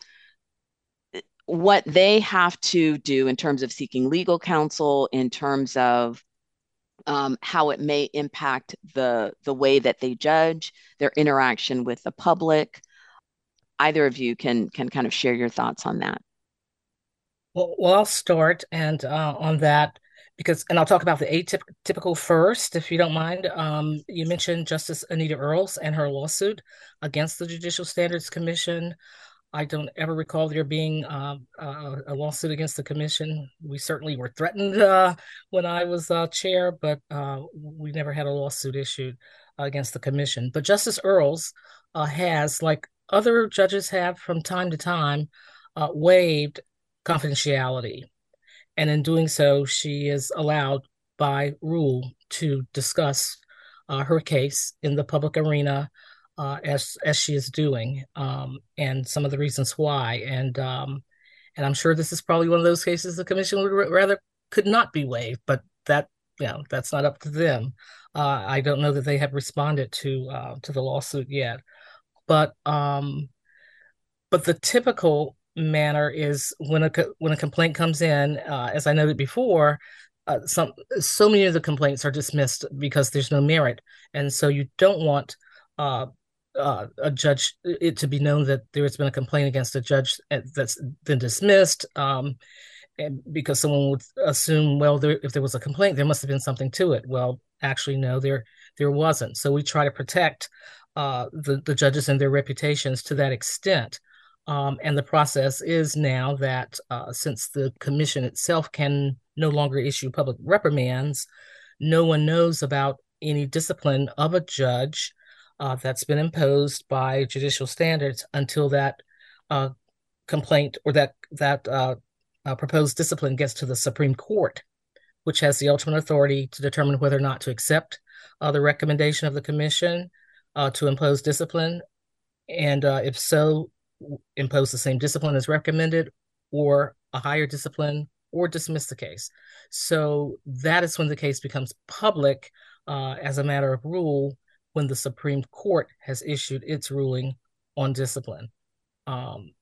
what they have to do in terms of seeking legal counsel, in terms of um, how it may impact the the way that they judge their interaction with the public. Either of you can can kind of share your thoughts on that. Well, well I'll start and uh, on that because, and I'll talk about the atypical first, if you don't mind. Um, you mentioned Justice Anita Earls and her lawsuit against the Judicial Standards Commission. I don't ever recall there being uh, a lawsuit against the commission. We certainly were threatened uh, when I was uh, chair, but uh, we never had a lawsuit issued against the commission. But Justice Earls uh, has, like other judges have from time to time, uh, waived confidentiality. And in doing so, she is allowed by rule to discuss her case in the public arena uh, as as she is doing, um, and some of the reasons why. And um, and I'm sure this is probably one of those cases the commission would rather could not be waived, but that you know that's not up to them. Uh, I don't know that they have responded to uh, to the lawsuit yet, but um, but the typical manner is when a when a complaint comes in, uh, as I noted before, uh, some so many of the complaints are dismissed because there's no merit, and so you don't want uh, uh, a judge it to be known that there has been a complaint against a judge that's been dismissed. Um, and because someone would assume, well, there, if there was a complaint, there must have been something to it. Well, actually, no, there there wasn't. So we try to protect uh, the the judges and their reputations to that extent. Um, and the process is now that uh, since the commission itself can no longer issue public reprimands, no one knows about any discipline of a judge uh, that's been imposed by judicial standards until that uh, complaint or that that uh, uh, proposed discipline gets to the Supreme Court, which has the ultimate authority to determine whether or not to accept uh, the recommendation of the commission to impose discipline, and if so, impose the same discipline as recommended or a higher discipline or dismiss the case. So that is when the case becomes public uh, as a matter of rule when the Supreme Court has issued its ruling on discipline. Um,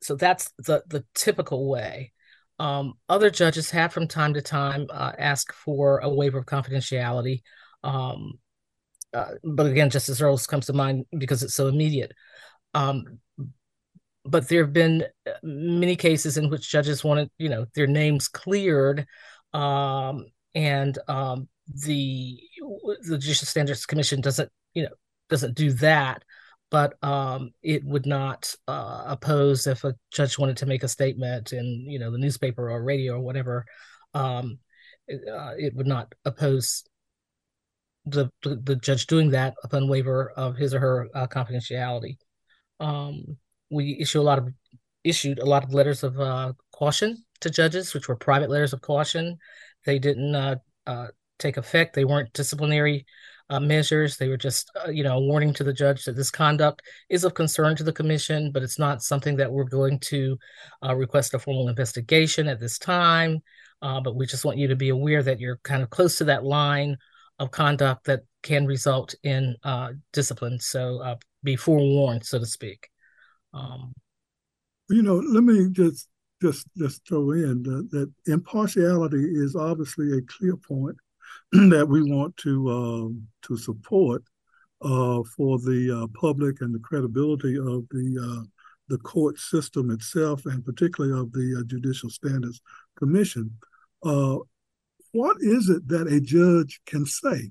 so that's the, the typical way. Um, other judges have from time to time uh, asked for a waiver of confidentiality. Um, uh, but again, Justice Earls comes to mind because it's so immediate. Um, but there have been uh, many cases in which judges wanted, you know, their names cleared, um, and um, the the Judicial Standards Commission doesn't, you know, doesn't do that, but um, it would not uh, oppose if a judge wanted to make a statement in, you know, the newspaper or radio or whatever. Um, uh, it would not oppose the, the, the judge doing that upon waiver of his or her uh, confidentiality. Um, we issue a lot of issued a lot of letters of uh, caution to judges, which were private letters of caution. They didn't uh, uh, take effect. They weren't disciplinary uh, measures. They were just, uh, you know, a warning to the judge that this conduct is of concern to the commission, but it's not something that we're going to uh, request a formal investigation at this time. but we just want you to be aware that you're kind of close to that line of conduct that can result in discipline. So be forewarned, so to speak. Um, you know, let me just just just throw in that, that impartiality is obviously a clear point that we want to um, to support uh, for the uh, public and the credibility of the uh, the court system itself, and particularly of the uh, Judicial Standards Commission. Uh, what is it that a judge can say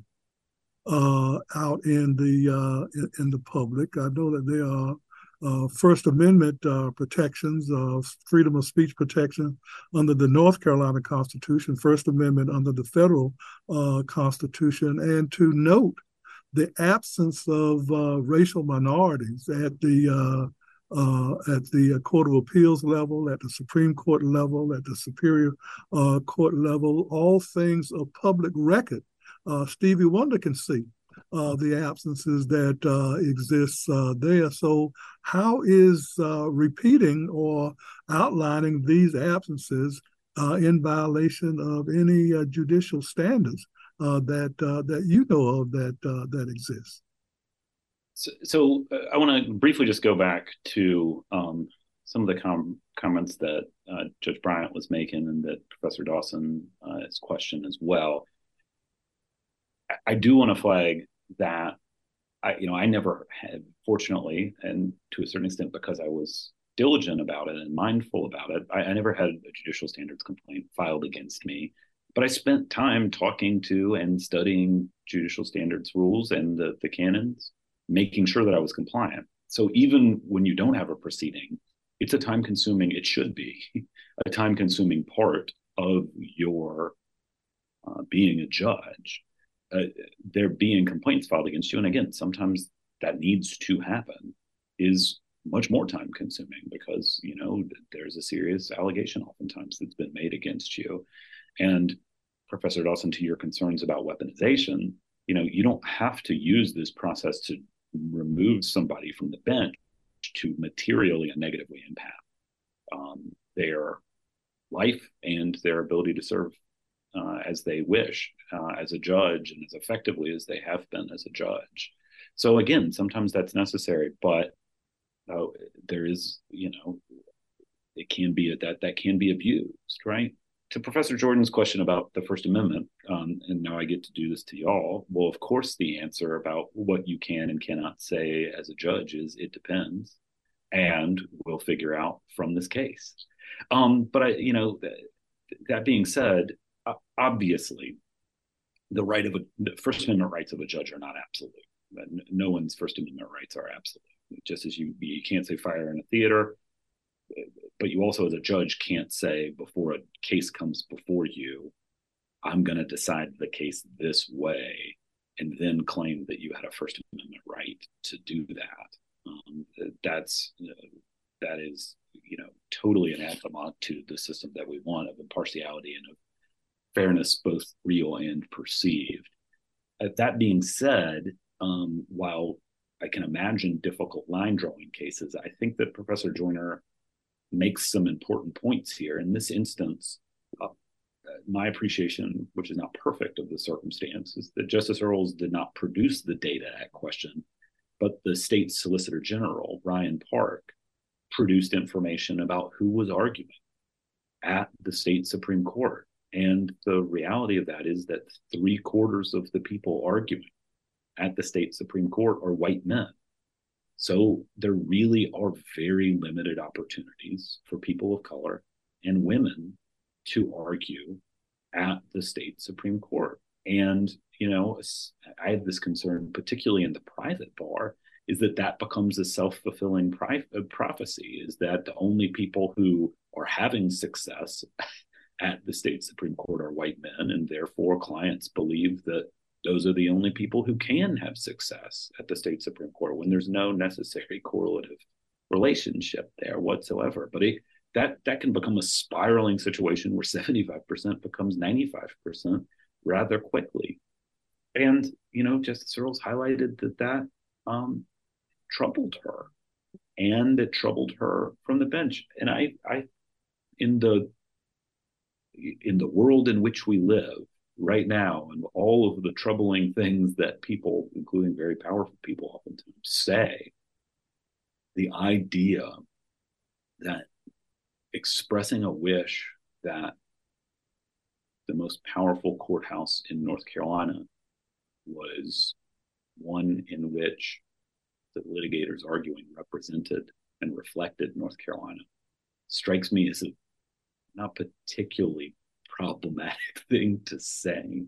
uh, out in the in, in the public? I know that there are uh, First Amendment uh, protections, uh, freedom of speech protection under the North Carolina Constitution, First Amendment under the federal uh, Constitution, and to note the absence of uh, racial minorities at the uh, at the Court of Appeals level, at the Supreme Court level, at the Superior Court level, all things of public record. Stevie Wonder can see uh, the absences that uh, exists uh, there. So, how is uh, repeating or outlining these absences uh, in violation of any uh, judicial standards that that you know of that that exists? So, so I want to briefly just go back to um, some of the com- comments that Judge Bryant was making, and that Professor Dawson has questioned as well. I do want to flag that I, you know, I never had, fortunately, and to a certain extent because I was diligent about it and mindful about it, I, I never had a judicial standards complaint filed against me. But I spent time talking to and studying judicial standards rules and the, the canons, making sure that I was compliant. So even when you don't have a proceeding, it's a time consuming, it should be a time consuming part of your uh, being a judge uh, there being complaints filed against you, and again, sometimes that needs to happen, is much more time consuming because you know there's a serious allegation oftentimes that's been made against you. And professor dawson to your concerns about weaponization you know you don't have to use this process to remove somebody from the bench to materially and negatively impact um, their life and their ability to serve uh, as they wish uh, as a judge and as effectively as they have been as a judge so again sometimes that's necessary but uh, there is, you know, it can be that that can be abused, right? To Professor Joyner's question about the First Amendment, um, and now I get to do this to y'all. Well, of course, the answer about what you can and cannot say as a judge is it depends, and we'll figure out from this case. Um, but I, you know, that, that being said, obviously, the right of a First Amendment rights of a judge are not absolute. No one's First Amendment rights are absolute just as you you can't say fire in a theater but you also as a judge can't say before a case comes before you i'm going to decide the case this way and then claim that you had a first amendment right to do that um, that's that is you know totally anathema to the system that we want of impartiality and of fairness both real and perceived uh, that being said um, while I can imagine difficult line drawing cases. I think that Professor Joyner makes some important points here. In this instance, uh, my appreciation, which is not perfect of the circumstance, is that Justice Earls did not produce the data at question, but the state solicitor general, Ryan Park, produced information about who was arguing at the state Supreme Court. And the reality of that is that three quarters of the people arguing at the state Supreme Court are white men. So there really are very limited opportunities for people of color and women to argue at the state Supreme Court. And, you know, I have this concern, particularly in the private bar, is that that becomes a self fulfilling pri- uh, prophecy, is that the only people who are having success at the state Supreme Court are white men. And therefore, clients believe that those are the only people who can have success at the state Supreme Court when there's no necessary correlative relationship there whatsoever. But it, that that can become a spiraling situation where 75% becomes 95% rather quickly. And, you know, Justice Earls highlighted that that um, troubled her and it troubled her from the bench. And I, I, in the, in the world in which we live, right now and all of the troubling things that people, including very powerful people, oftentimes say, the idea that expressing a wish that the most powerful courthouse in North Carolina was one in which the litigators arguing represented and reflected North Carolina strikes me as a not particularly problematic thing to say,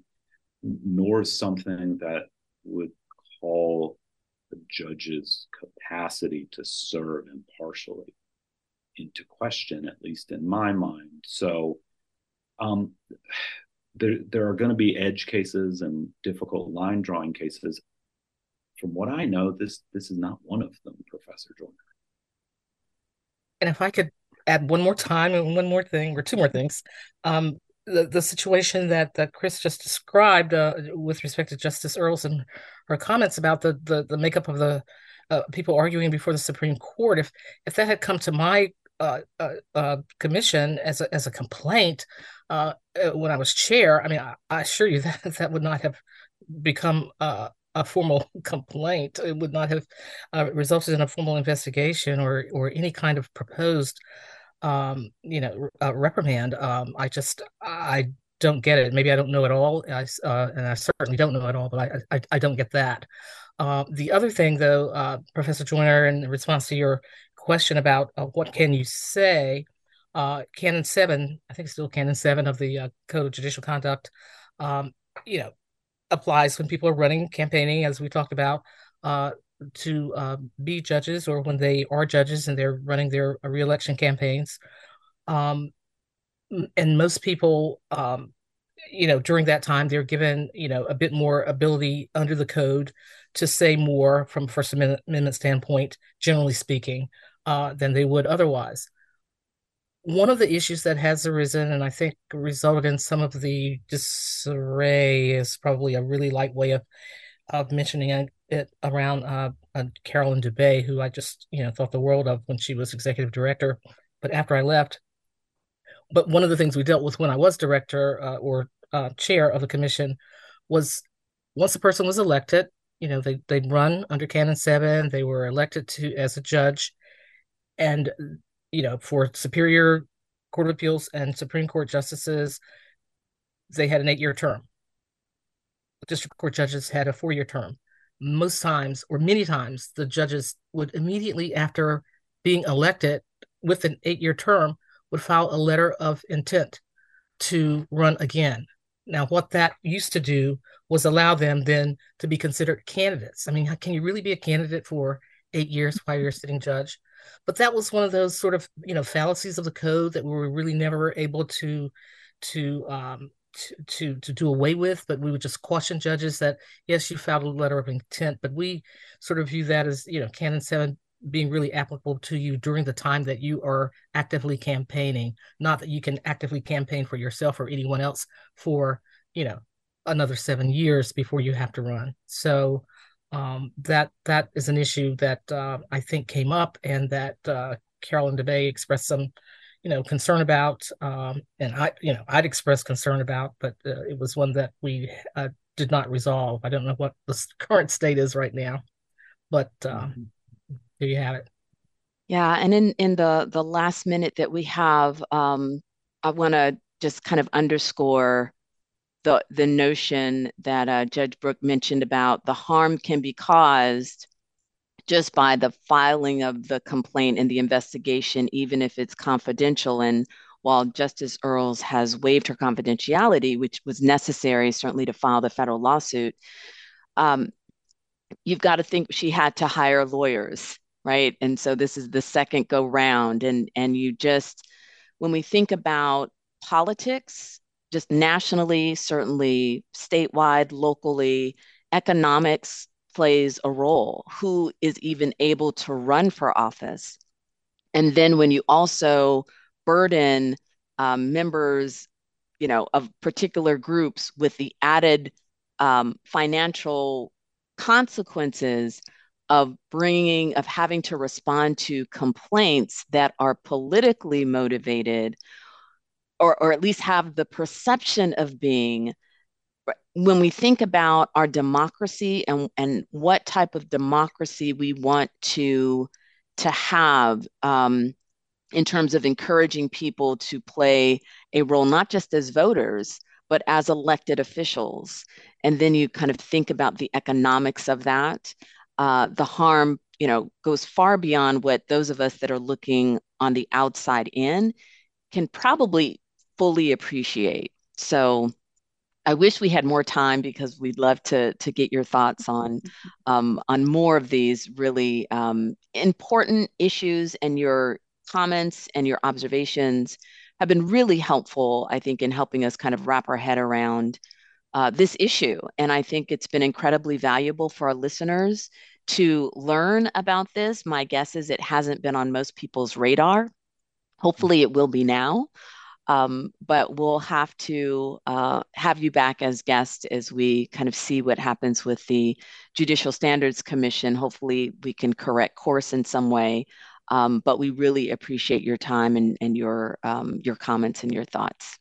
nor something that would call the judge's capacity to serve impartially into question, at least in my mind. So, um, there there are going to be edge cases and difficult line drawing cases. From what I know, this this is not one of them, Professor Joyner. And if I could add one more time and one more thing or two more things, um, the, the situation that that Chris just described uh, with respect to Justice Earls and her comments about the the, the makeup of the uh, people arguing before the Supreme Court, if if that had come to my uh, uh, uh commission as a as a complaint uh, when I was chair, I mean, I, I, assure you that that would not have become formal complaint. It would not have resulted in a formal investigation or or any kind of proposed um, you know, uh, reprimand. Um, I just I don't get it. Maybe I don't know it all, I, uh, and I certainly don't know it all. But I I, I don't get that. Uh, the other thing, though, uh, Professor Joyner, in response to your question about uh, what can you say, uh, Canon Seven, I think it's still Canon Seven of the Code of Judicial Conduct, um, you know, applies when people are running campaigning, as we talked about to uh, be judges or when they are judges and they're running their uh, reelection campaigns. Um, and most people, um, you know, during that time, they're given, you know, a bit more ability under the code to say more from First Amendment standpoint, generally speaking, uh, than they would otherwise. One of the issues that has arisen, and I think resulted in some of the disarray, is probably a really light way of of mentioning it around uh, uh, Carolyn Dubay, who I just you know thought the world of when she was executive director, but after I left. But one of the things we dealt with when I was director uh, or uh, chair of the commission was once a person was elected, you know, they they'd run under Canon Seven. They were elected to as a judge, and you know, for Superior Court of Appeals and Supreme Court justices, they had an eight-year term. District court judges had a four-year term. Most times, or many times, the judges would immediately after being elected with an eight-year term would file a letter of intent to run again. Now, what that used to do was allow them then to be considered candidates. I mean, can you really be a candidate for eight years while you're a sitting judge? But that was one of those sort of you know fallacies of the code that we were really never able to to um, to, to to do away with, but we would just caution judges that yes, you filed a letter of intent, but we sort of view that as you know Canon Seven being really applicable to you during the time that you are actively campaigning, not that you can actively campaign for yourself or anyone else for you know another seven years before you have to run. So um, that that is an issue that uh, I think came up and that uh, Carolyn Dubay expressed some you know concern about um, and I you know I'd expressed concern about, but uh, it was one that we uh, did not resolve. I don't know what the current state is right now, but mm-hmm. there you have it. Yeah, and in in the the last minute that we have, um, I want to just kind of underscore the the notion that uh, Judge Brook mentioned about the harm can be caused just by the filing of the complaint and the investigation, even if it's confidential. And while Justice Earls has waived her confidentiality, which was necessary certainly to file the federal lawsuit, um, you've got to think she had to hire lawyers, right? And so this is the second go round, and and you just when we think about politics just nationally, certainly statewide, locally, economics plays a role. Who is even able to run for office? And then when you also burden um, members, you know, of particular groups with the added um, financial consequences of bringing of having to respond to complaints that are politically motivated or, or at least have the perception of being when we think about our democracy and, and what type of democracy we want to to have um, in terms of encouraging people to play a role not just as voters but as elected officials. And then you kind of think about the economics of that. Uh, the harm you know goes far beyond what those of us that are looking on the outside in can probably fully appreciate. So I wish we had more time because we'd love to to get your thoughts on um, on more of these really um, important issues and your comments and your observations have been really helpful. I think in helping us kind of wrap our head around uh, this issue, and I think it's been incredibly valuable for our listeners to learn about this. My guess is it hasn't been on most people's radar. Hopefully, it will be now. Um, but we'll have to uh, have you back as guest as we kind of see what happens with the Judicial Standards Commission. Hopefully, we can correct course in some way. Um, but we really appreciate your time and, and your um, your comments and your thoughts.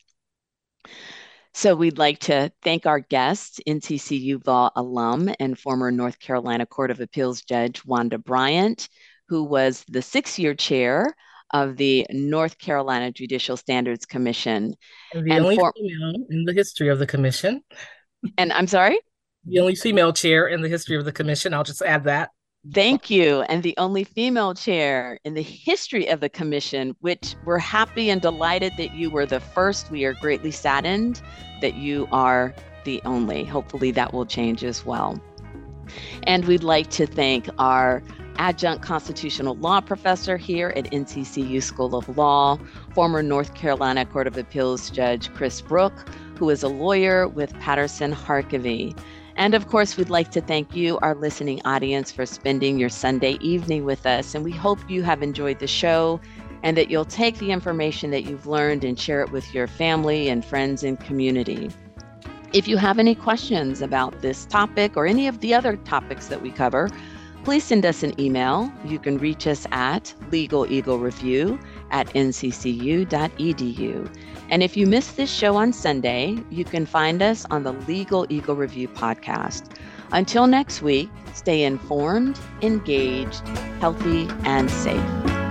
So we'd like to thank our guest, NCCU Law alum and former North Carolina Court of Appeals Judge Wanda Bryant, who was the six-year chair of the North Carolina Judicial Standards Commission. And the and only for- female in the history of the commission. And I'm sorry? The only female chair in the history of the commission. I'll just add that. Thank you. And the only female chair in the history of the commission, which we're happy and delighted that you were the first. We are greatly saddened that you are the only. Hopefully that will change as well. And we'd like to thank our adjunct constitutional law professor here at NCCU School of Law, former North Carolina Court of Appeals Judge Chris Brook, who is a lawyer with Patterson Harkavy. And of course, we'd like to thank you, our listening audience, for spending your Sunday evening with us. And we hope you have enjoyed the show and that you'll take the information that you've learned and share it with your family and friends and community. If you have any questions about this topic or any of the other topics that we cover, please send us an email. You can reach us at legaleaglereview at nccu.edu. And if you missed this show on Sunday, you can find us on the Legal Eagle Review podcast. Until next week, stay informed, engaged, healthy, and safe.